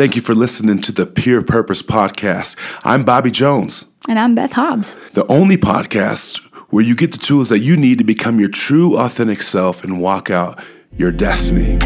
Thank you for listening to the Peer Purpose Podcast. I'm Bobby Jones, And I'm Beth Hobbs. the only podcast where you get the tools that you need to become your true, authentic self and walk out your destiny.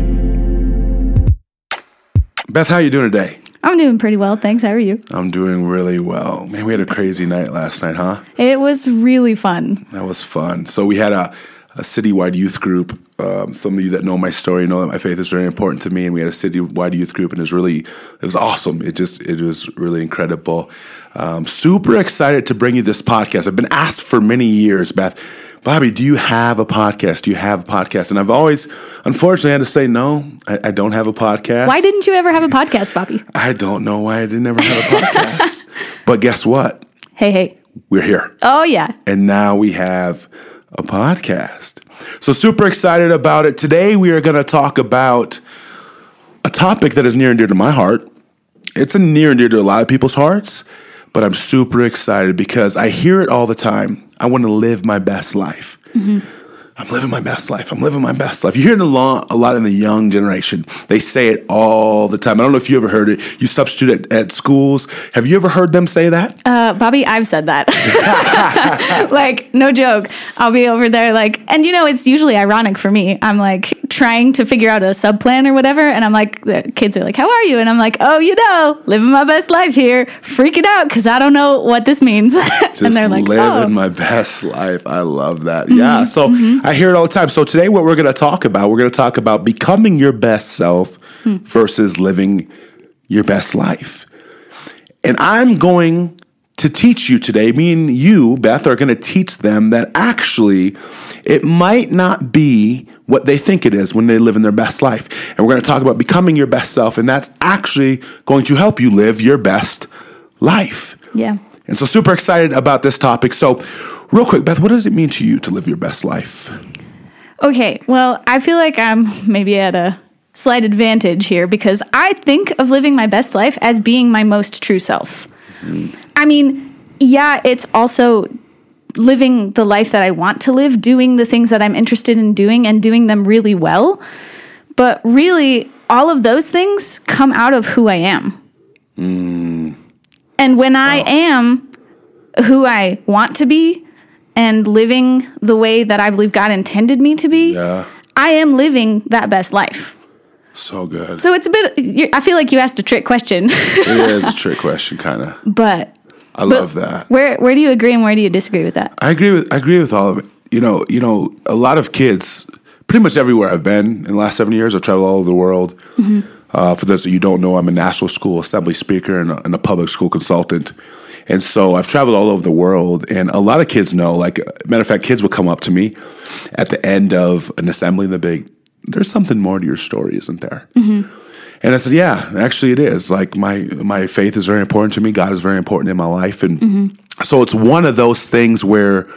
Beth, how you doing today? I'm doing pretty well, thanks. How are you? I'm doing really well. Man, we had a crazy night last night, huh? It was really fun. That was fun. So we had a, a citywide youth group. Um, some of you that know my story know that my faith is very important to me, and we had a citywide youth group, and it was really, it was awesome. It just, it was really incredible. Um, super excited to bring you this podcast. I've been asked for many years, Beth, Bobby, do you have a podcast? Do you have a podcast? And I've always, unfortunately, had to say no. I, I don't have a podcast. Why didn't you ever have a podcast, Bobby? I don't know why I didn't ever have a podcast. but guess what? Hey, hey. We're here. Oh, yeah. and now we have a podcast. So, super excited about it. Today, we are going to talk about a topic that is near and dear to my heart. It's a near and dear to a lot of people's hearts, but I'm super excited because I hear it all the time. I want to live my best life. Mm-hmm. I'm living my best life. I'm living my best life. You hear it a lot, a lot in the young generation. They say it all the time. I don't know if you ever heard it. You substitute at, at schools. Have you ever heard them say that? Uh, Bobby, I've said that. like, no joke. I'll be over there, like, and you know, it's usually ironic for me. I'm like trying to figure out a sub plan or whatever. And I'm like, the kids are like, how are you? And I'm like, oh, you know, living my best life here, freaking out because I don't know what this means. Just and they're like, living oh. my best life. I love that. Mm-hmm, yeah. So mm-hmm. I hear it all the time. So today, what we're going to talk about, we're going to talk about becoming your best self hmm. versus living your best life. And I'm going to teach you today, me and you, Beth, are going to teach them that actually it might not be what they think it is when they live in their best life. And we're going to talk about becoming your best self, and that's actually going to help you live your best life. Yeah. And so, super excited about this topic. So, real quick, Beth, what does it mean to you to live your best life? Okay, well, I feel like I'm maybe at a slight advantage here because I think of living my best life as being my most true self. I mean, yeah, it's also living the life that I want to live, doing the things that I'm interested in doing and doing them really well. But really, all of those things come out of who I am. Mm. And when I am who I want to be and living the way that I believe God intended me to be, Yeah, I am living that best life. So good. So it's a bit, I feel like you asked a trick question, it is a trick question, kind of. but I love that. where, where do you agree and where do you disagree with that? I agree with I agree with all of it. You know, you know, a lot of kids, pretty much everywhere I've been in the last seven years, I've traveled all over the world. Uh, for those that you don't know, I'm a national school assembly speaker and a, and a public school consultant. And so I've traveled all over the world, and a lot of kids know. Like, matter of fact, kids would come up to me at the end of an assembly, and they'd be, "There's something more to your story, isn't there?" Mm-hmm. And I said, "Yeah, actually, it is. Like my my faith is very important to me. God is very important in my life, and mm-hmm. so it's one of those things where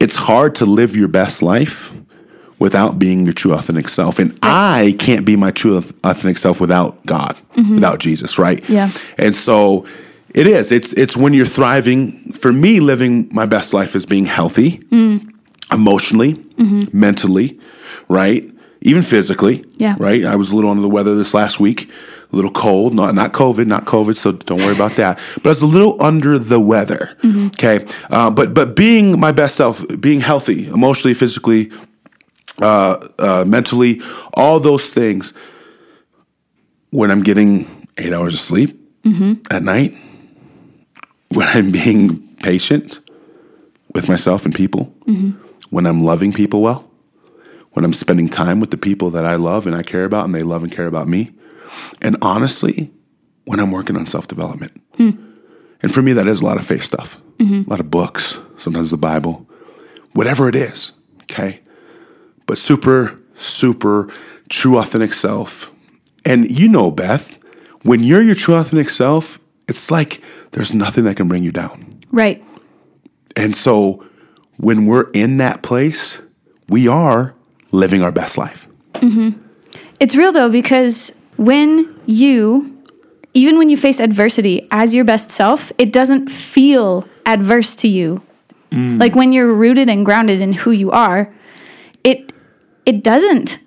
it's hard to live your best life without being your true authentic self. And I can't be my true authentic self without God, mm-hmm. without Jesus, right? Yeah. And so it is. It's it's when you're thriving. For me, living my best life is being healthy, mm. emotionally, mentally, right? Even physically, Yeah. right? I was a little under the weather this last week, a little cold, not not COVID, not COVID, so don't worry about that. But I was a little under the weather. Okay, uh, but but being my best self, being healthy, emotionally, physically, uh, uh, mentally, all those things. When I'm getting eight hours of sleep at night, when I'm being patient with myself and people, when I'm loving people well, when I'm spending time with the people that I love and I care about and they love and care about me, and honestly, when I'm working on self development. And for me, that is a lot of faith stuff, a lot of books, sometimes the Bible, whatever it is, okay? But super, super true, authentic self. And you know, Beth, when you're your true, authentic self, it's like there's nothing that can bring you down. Right. And so when we're in that place, we are living our best life. Mm-hmm. It's real though, because when you, even when you face adversity as your best self, it doesn't feel adverse to you. Mm. Like when you're rooted and grounded in who you are, it it doesn't.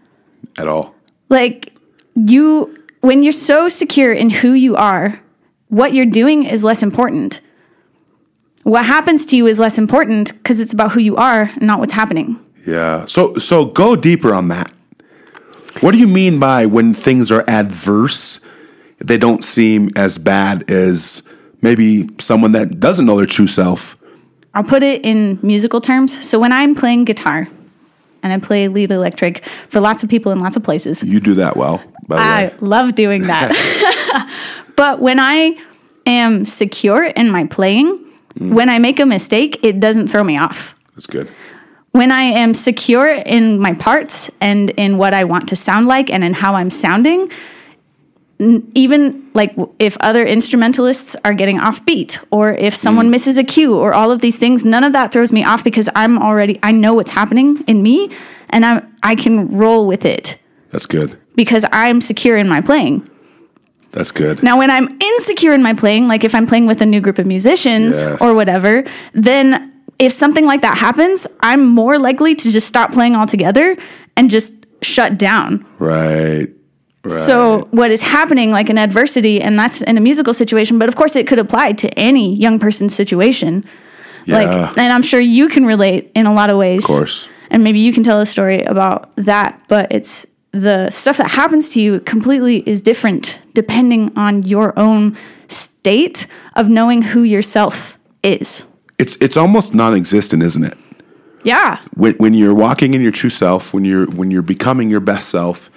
At all. Like you when you're so secure in who you are, what you're doing is less important. What happens to you is less important because it's about who you are, not what's happening. Yeah. So so go deeper on that. What do you mean by when things are adverse, they don't seem as bad as maybe someone that doesn't know their true self? I'll put it in musical terms. So when I'm playing guitar and I play lead electric for lots of people in lots of places, You do that well, by the I way. love doing that. but when I am secure in my playing, mm. when I make a mistake, it doesn't throw me off. That's good. When I am secure in my parts and in what I want to sound like and in how I'm sounding, even like if other instrumentalists are getting off beat or if someone mm. misses a cue or all of these things, none of that throws me off because I'm already I know what's happening in me and I I can roll with it That's good. because I'm secure in my playing. That's good. Now, when I'm insecure in my playing, like if I'm playing with a new group of musicians Yes. or whatever, then if something like that happens, I'm more likely to just stop playing altogether and just shut down. Right. Right. So, what is happening, like in adversity, and that's in a musical situation, but of course, it could apply to any young person's situation. yeah. Like, and I'm sure you can relate in a lot of ways. Of course. And maybe you can tell a story about that, but it's the stuff that happens to you completely is different depending on your own state of knowing who yourself is. It's it's almost non-existent, isn't it? Yeah. when, when you're walking in your true self, when you're when you're becoming your best self,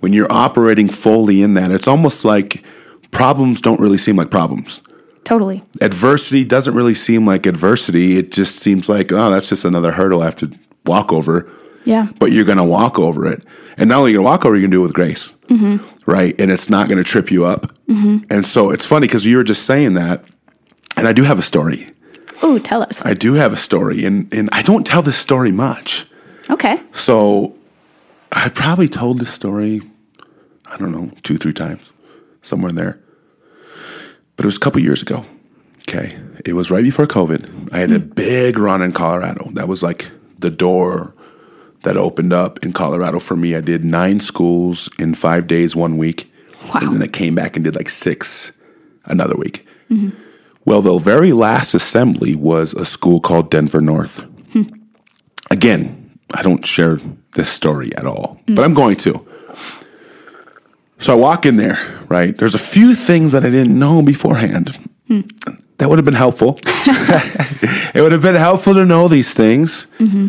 when you're operating fully in that, it's almost like problems don't really seem like problems. Totally. Adversity doesn't really seem like adversity. It just seems like oh, that's just another hurdle I have to walk over. Yeah. But you're going to walk over it, and not only you going to walk over, you're going to do it with grace, mm-hmm. right? And it's not going to trip you up. Mm-hmm. And so it's funny because you were just saying that, and I do have a story. Ooh, tell us. I do have a story, and and I don't tell this story much. Okay. So I probably told this story, I don't know, two, three times, somewhere in there. But it was a couple years ago. Okay. It was right before COVID. I had a hmm. big run in Colorado. That was like the door that opened up in Colorado for me. I did nine schools in five days, one week. Wow. And then I came back and did like six another week. Mm-hmm. Well, the very last assembly was a school called Denver North. Hmm. Again, I don't share this story at all, hmm. but I'm going to. So I walk in there, right? There's a few things that I didn't know beforehand. Hmm. That would have been helpful. it would have been helpful to know these things. Mm-hmm.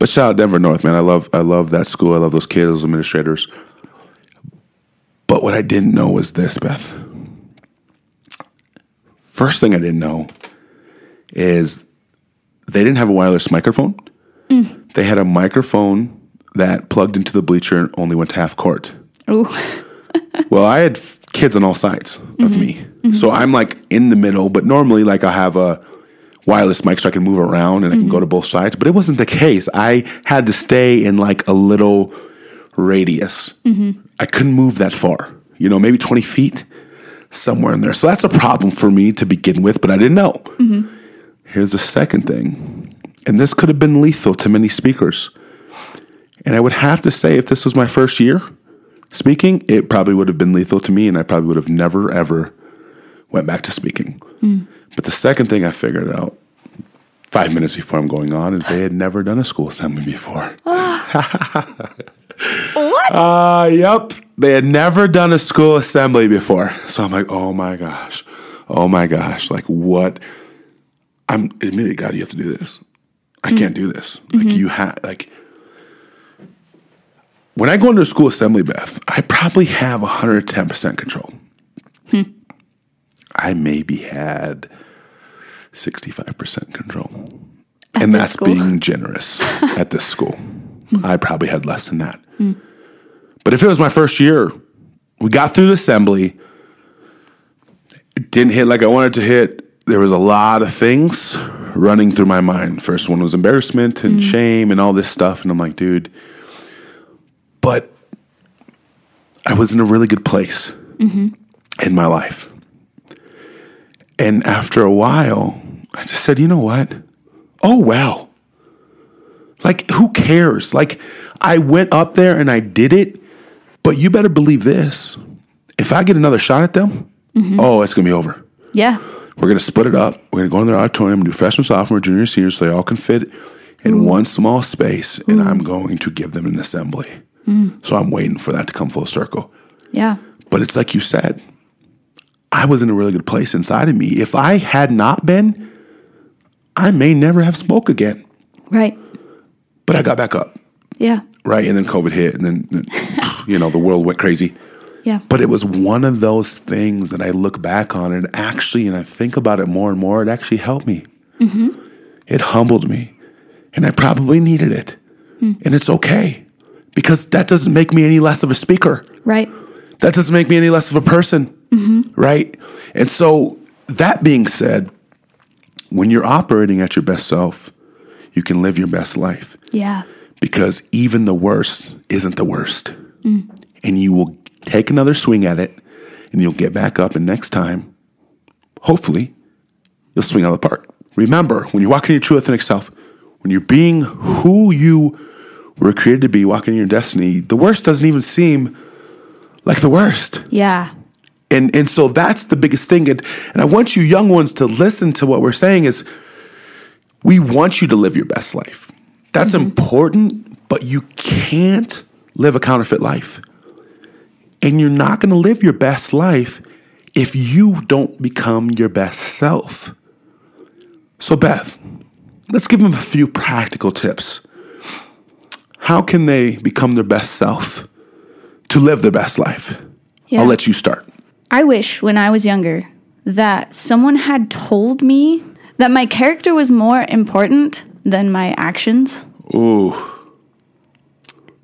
But shout out Denver North, man. I love I love that school. I love those kids, those administrators. But what I didn't know was this, Beth. First thing I didn't know is they didn't have a wireless microphone. Mm. They had a microphone that plugged into the bleacher and only went to half court. Ooh. Well, I had f- kids on all sides of mm-hmm. me. Mm-hmm. So I'm like in the middle, but normally like I have a wireless mic so I can move around and I can go mm-hmm. to both sides, but it wasn't the case. I had to stay in like a little radius. I couldn't move that far. You know, maybe 20 feet somewhere in there. So that's a problem for me to begin with, but I didn't know. Here's the second thing. And this could have been lethal to many speakers. And I would have to say, if this was my first year speaking, it probably would have been lethal to me, and I probably would have never, ever went back to speaking. But the second thing I figured out five minutes before I'm going on is they had never done a school assembly before. What? Uh, yep. They had never done a school assembly before. So I'm like, oh my gosh. Oh my gosh. Like, what? I'm admitting, God, you have to do this. I mm. can't do this. Like, mm-hmm. you have, like, when I go into a school assembly, Beth, I probably have 110% control. Hmm. I maybe had 65% control. and that's school? being generous at this school. Hmm. I probably had less than that. Hmm. But if it was my first year, we got through the assembly. It didn't hit like I wanted to hit. There was a lot of things running through my mind. First one was embarrassment and mm. shame and all this stuff. And I'm like, dude, but I was in a really good place mm-hmm. in my life. And after a while, I just said, you know what? Oh, well. Like, who cares? Like, I went up there and I did it, but you better believe this. if I get another shot at them, mm-hmm. oh, it's gonna be over. Yeah. We're gonna split it up. We're gonna go in their auditorium do freshman, sophomore, junior, senior, so they all can fit in one small space, and I'm going to give them an assembly. Mm. So I'm waiting for that to come full circle. Yeah. But it's like you said, I was in a really good place inside of me. If I had not been, I may never have spoke again. Right. But I got back up, Yeah. right? And then COVID hit, and then, you know, the world went crazy. Yeah. But it was one of those things that I look back on and actually, and I think about it more and more, it actually helped me. Mm-hmm. It humbled me. And I probably needed it. Hmm. And it's okay because that doesn't make me any less of a speaker. Right. That doesn't make me any less of a person. Mm-hmm. Right. And so, that being said, when you're operating at your best self, you can live your best life Yeah. because even the worst isn't the worst. Mm. And you will take another swing at it and you'll get back up. And next time, hopefully, you'll swing out of the park. Remember, when you walk in your true authentic self, when you're being who you were created to be, walking in your destiny, the worst doesn't even seem like the worst. Yeah. And and so that's the biggest thing. And, and I want you young ones to listen to what we're saying is we want you to live your best life. That's mm-hmm. important, but you can't live a counterfeit life. And you're not going to live your best life if you don't become your best self. So Beth, let's give them a few practical tips. How can they become their best self to live their best life? Yeah. I'll let you start. I wish when I was younger that someone had told me that my character was more important than my actions. Ooh,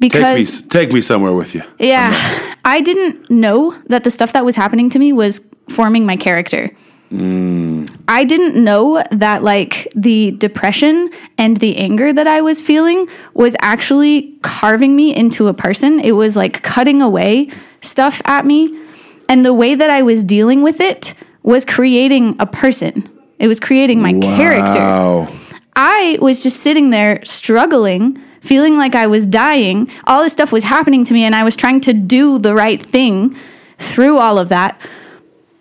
take me, Because, take me somewhere with you. yeah, I didn't know that the stuff that was happening to me was forming my character. Hmm. I didn't know that, like, the depression and the anger that I was feeling was actually carving me into a person. It was like cutting away stuff at me. And the way that I was dealing with it was creating a person. It was creating my character. I was just sitting there struggling, feeling like I was dying. All this stuff was happening to me, and I was trying to do the right thing through all of that.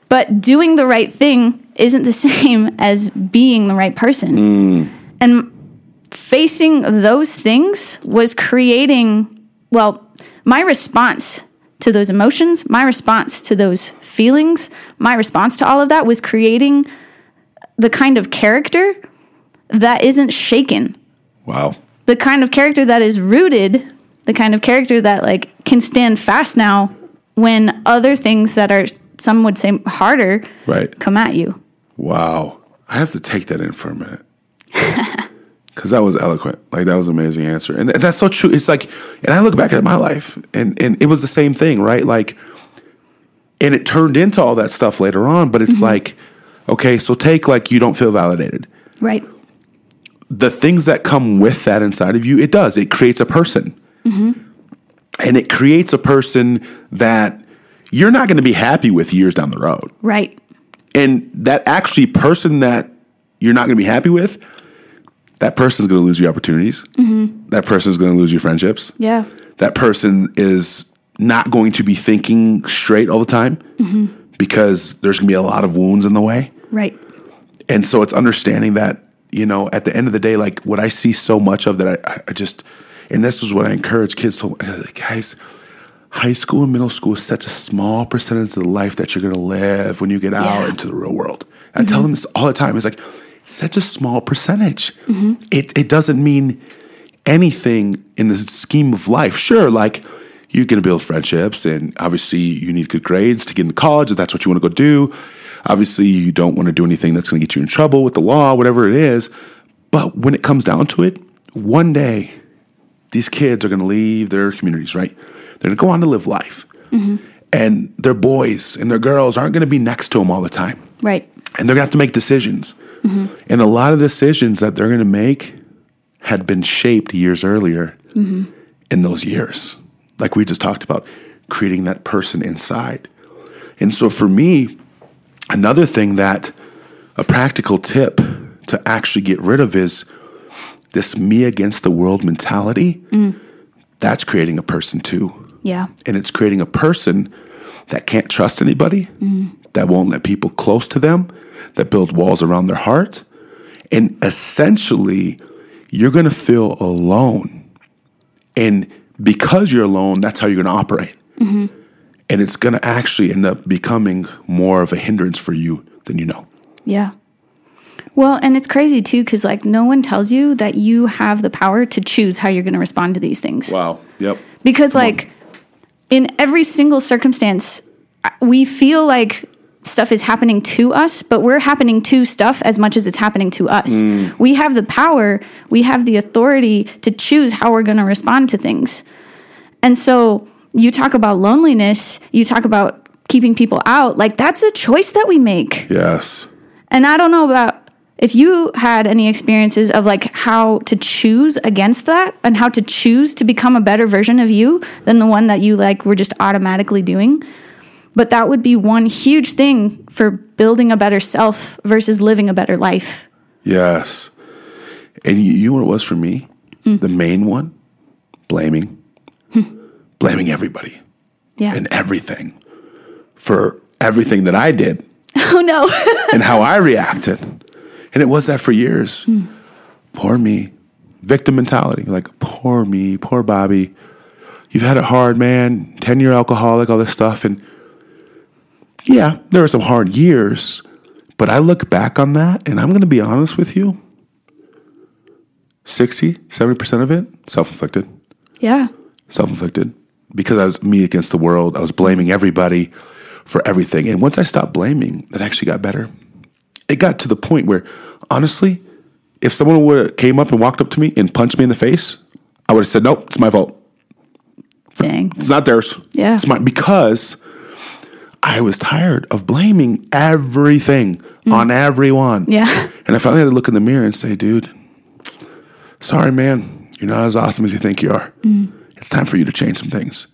But doing the right thing isn't the same as being the right person. Mm. And facing those things was creating, well, my response to those emotions, my response to those feelings, my response to all of that was creating the kind of character that isn't shaken Wow. The kind of character that is rooted the kind of character that like can stand fast now when other things that are some would say harder Right. come at you Wow. I have to take that in for a minute. Because that was eloquent. Like, that was an amazing answer. And th- that's so true. It's like, and I look back at my life, and, and it was the same thing, right? Like, and it turned into all that stuff later on, but it's mm-hmm. like, okay, so take like you don't feel validated. right the things that come with that inside of you, it does. It creates a person. Mm-hmm. And it creates a person that you're not going to be happy with years down the road. right And that actually person that you're not going to be happy with, that person's going to lose your opportunities. Mm-hmm. That person's going to lose your friendships. yeah That person is not going to be thinking straight all the time mm-hmm. because there's going to be a lot of wounds in the way. right And so it's understanding that, you know, at the end of the day, like what I see so much of that, I- I, just, and this is what I encourage kids to, like, guys, high school and middle school is such a small percentage of the life that you're going to live when you get out Yeah. into the real world. I tell them this all the time. It's like, such a small percentage. Mm-hmm. It, it doesn't mean anything in the scheme of life. Sure, like you're going to build friendships, and obviously you need good grades to get into college if that's what you want to go do. Obviously, you don't want to do anything that's going to get you in trouble with the law, whatever it is. But when it comes down to it, one day these kids are going to leave their communities, right? They're going to go on to live life. Mm-hmm. And their boys and their girls aren't going to be next to them all the time right and they're gonna have to make decisions. Mm-hmm. And a lot of decisions that they're gonna make had been shaped years earlier mm-hmm. in those years, like we just talked about, creating that person inside. And so for me, another thing that a practical tip to actually get rid of is this me against the world mentality. Mm. That's creating a person too yeah and it's creating a person that can't trust anybody, mm. that won't let people close to them, that build walls around their heart. And essentially, you're going to feel alone. And because you're alone, that's how you're going to operate. Mm-hmm. And it's going to actually end up becoming more of a hindrance for you than you know. Yeah. Well, and it's crazy too, because like no one tells you that you have the power to choose how you're going to respond to these things. Wow. Yep. Because like in every single circumstance, we feel like stuff is happening to us, but we're happening to stuff as much as it's happening to us. Mm. We have the power, we have the authority to choose how we're going to respond to things. And so you talk about loneliness, you talk about keeping people out, like that's a choice that we make. Yes. And I don't know about if you had any experiences of like how to choose against that and how to choose to become a better version of you than the one that you like were just automatically doing. But that would be one huge thing for building a better self versus living a better life. Yes. And you, you know what it was for me? Mm. The main one? Blaming. Blaming everybody Yeah. and everything for everything that I did oh no. and how I reacted. And it was that for years. Hmm. Poor me. Victim mentality. Like, poor me, poor Bobby. You've had it hard, man. 10 year alcoholic, all this stuff. And yeah, there were some hard years. But I look back on that and I'm going to be honest with you 60, 70% of it self inflicted. yeah. Self inflicted. Because I was me against the world. I was blaming everybody for everything. And once I stopped blaming, that actually got better. It got to the point where, honestly, if someone would have came up and walked up to me and punched me in the face, I would have said, "Nope, it's my fault. Dang. It's not theirs. Yeah. it's mine." Because I was tired of blaming everything mm. on everyone. Yeah. And I finally had to look in the mirror and say, "Dude, sorry, man. You're not as awesome as you think you are. Mm. It's time for you to change some things."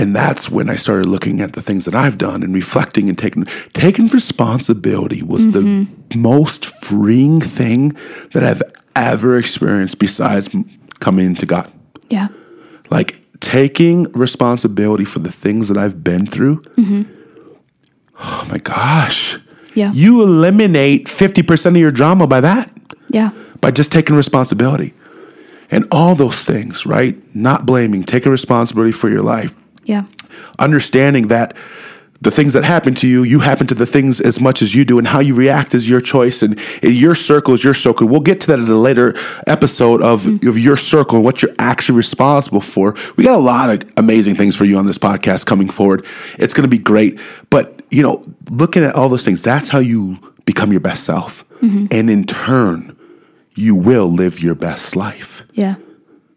And that's when I started looking at the things that I've done and reflecting and taking taking responsibility was the mm-hmm. most freeing thing that I've ever experienced besides coming to God. Yeah. Like taking responsibility for the things that I've been through. Mm-hmm. Oh my gosh. Yeah. You eliminate 50% of your drama by that Yeah. by just taking responsibility. And all those things, right? Not blaming, taking responsibility for your life, Yeah. understanding that the things that happen to you, you happen to the things as much as you do, and how you react is your choice, and your circle is your circle. We'll get to that in a later episode of, mm-hmm. of your circle and what you're actually responsible for. We got a lot of amazing things for you on this podcast coming forward. It's going to be great. But, you know, looking at all those things, that's how you become your best self. Mm-hmm. And in turn, you will live your best life Yeah.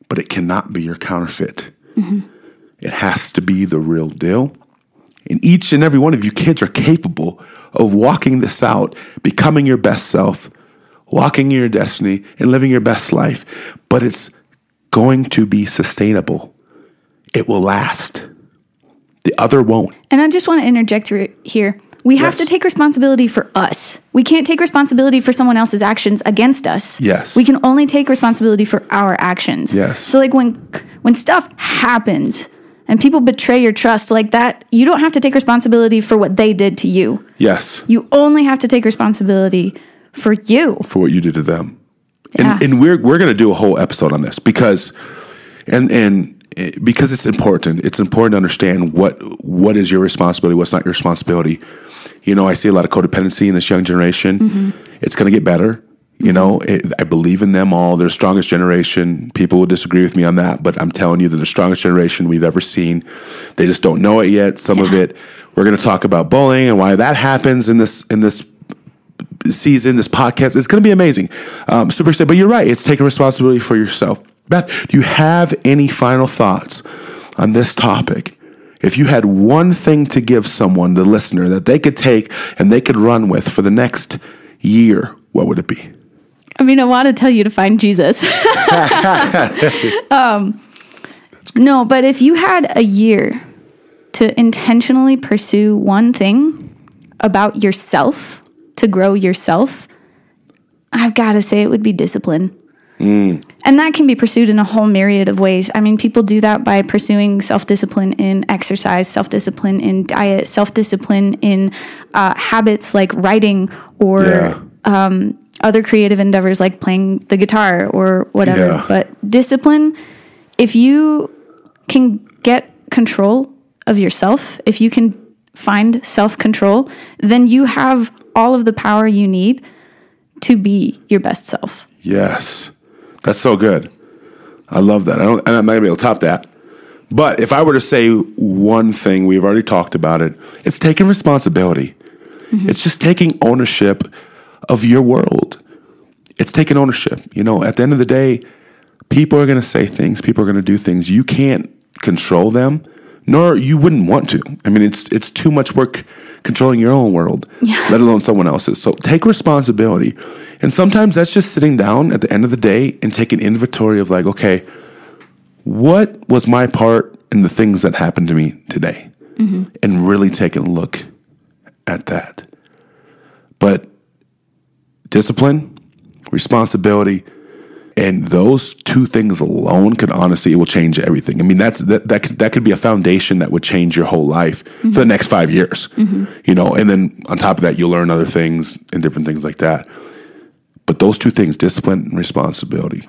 but it cannot be your counterfeit. Mm-hmm. It has to be the real deal. And each and every one of you kids are capable of walking this out, becoming your best self, walking in your destiny, and living your best life. But it's going to be sustainable, it will last. The other won't. And I just want to interject here. We have Yes. to take responsibility for us. We can't take responsibility for someone else's actions against us. Yes. We can only take responsibility for our actions. Yes. So like when when stuff happens and people betray your trust like that, you don't have to take responsibility for what they did to you. Yes, You only have to take responsibility for you. for what you did to them. And, Yeah. and we're we're going to do a whole episode on this because and and because it's important. It's important to understand what what is your responsibility, what's not your responsibility. You know, I see a lot of codependency in this young generation. Mm-hmm. It's going to get better. You know, it, I believe in them all. They're the strongest generation. People will disagree with me on that, but I'm telling you, they're the strongest generation we've ever seen. They just don't know it yet. Some of it, we're going to talk about bullying and why that happens in this in this season, this podcast. It's going to be amazing. Um, super excited. But you're right. It's taking responsibility for yourself. Beth, do you have any final thoughts on this topic? If you had one thing to give someone, the listener, that they could take and they could run with for the next year, what would it be? I mean, I want to tell you to find Jesus. um, no, but if you had a year to intentionally pursue one thing about yourself to grow yourself, I've got to say it would be discipline. And that can be pursued in a whole myriad of ways. I mean, people do that by pursuing self discipline in exercise, self discipline in diet, self discipline in uh, habits like writing or Yeah. Other creative endeavors like playing the guitar or whatever. Yeah. But discipline, if you can get control of yourself, if you can find self control, then you have all of the power you need to be your best self. Yes. That's so good. I love that. I don't, I'm not gonna be able to top that. But if I were to say one thing, we've already talked about it, it's taking responsibility. Mm-hmm. It's just taking ownership of your world. It's taking ownership. You know, at the end of the day, people are gonna say things, people are gonna do things. You can't control them, nor you wouldn't want to. I mean, it's it's too much work controlling your own world, Yeah. let alone someone else's. So take responsibility. And sometimes that's just sitting down at the end of the day and taking inventory of like, okay, what was my part in the things that happened to me today? Mm-hmm. And really taking a look at that. But discipline, responsibility, and those two things alone could honestly it will change everything. I mean, that's that that could, that could be a foundation that would change your whole life for the next five years. Mm-hmm. You know, and then on top of that, you'll learn other things and different things like that. But those two things, discipline and responsibility.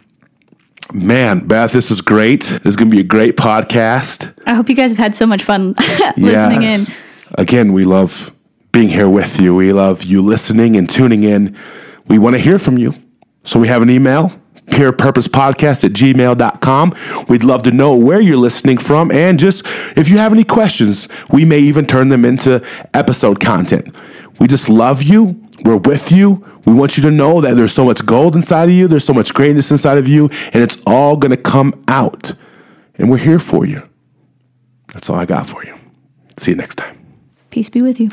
Man, Beth, this is great. This is going to be a great podcast. I hope you guys have had so much fun listening Yes. in. Again, we love being here with you. We love you listening and tuning in. We want to hear from you. So we have an email, peerpurposepodcast at gmail.com. We'd love to know where you're listening from. And just if you have any questions, we may even turn them into episode content. We just love you. We're with you. We want you to know that there's so much gold inside of you, there's so much greatness inside of you, and it's all going to come out. And we're here for you. That's all I got for you. See you next time. Peace be with you.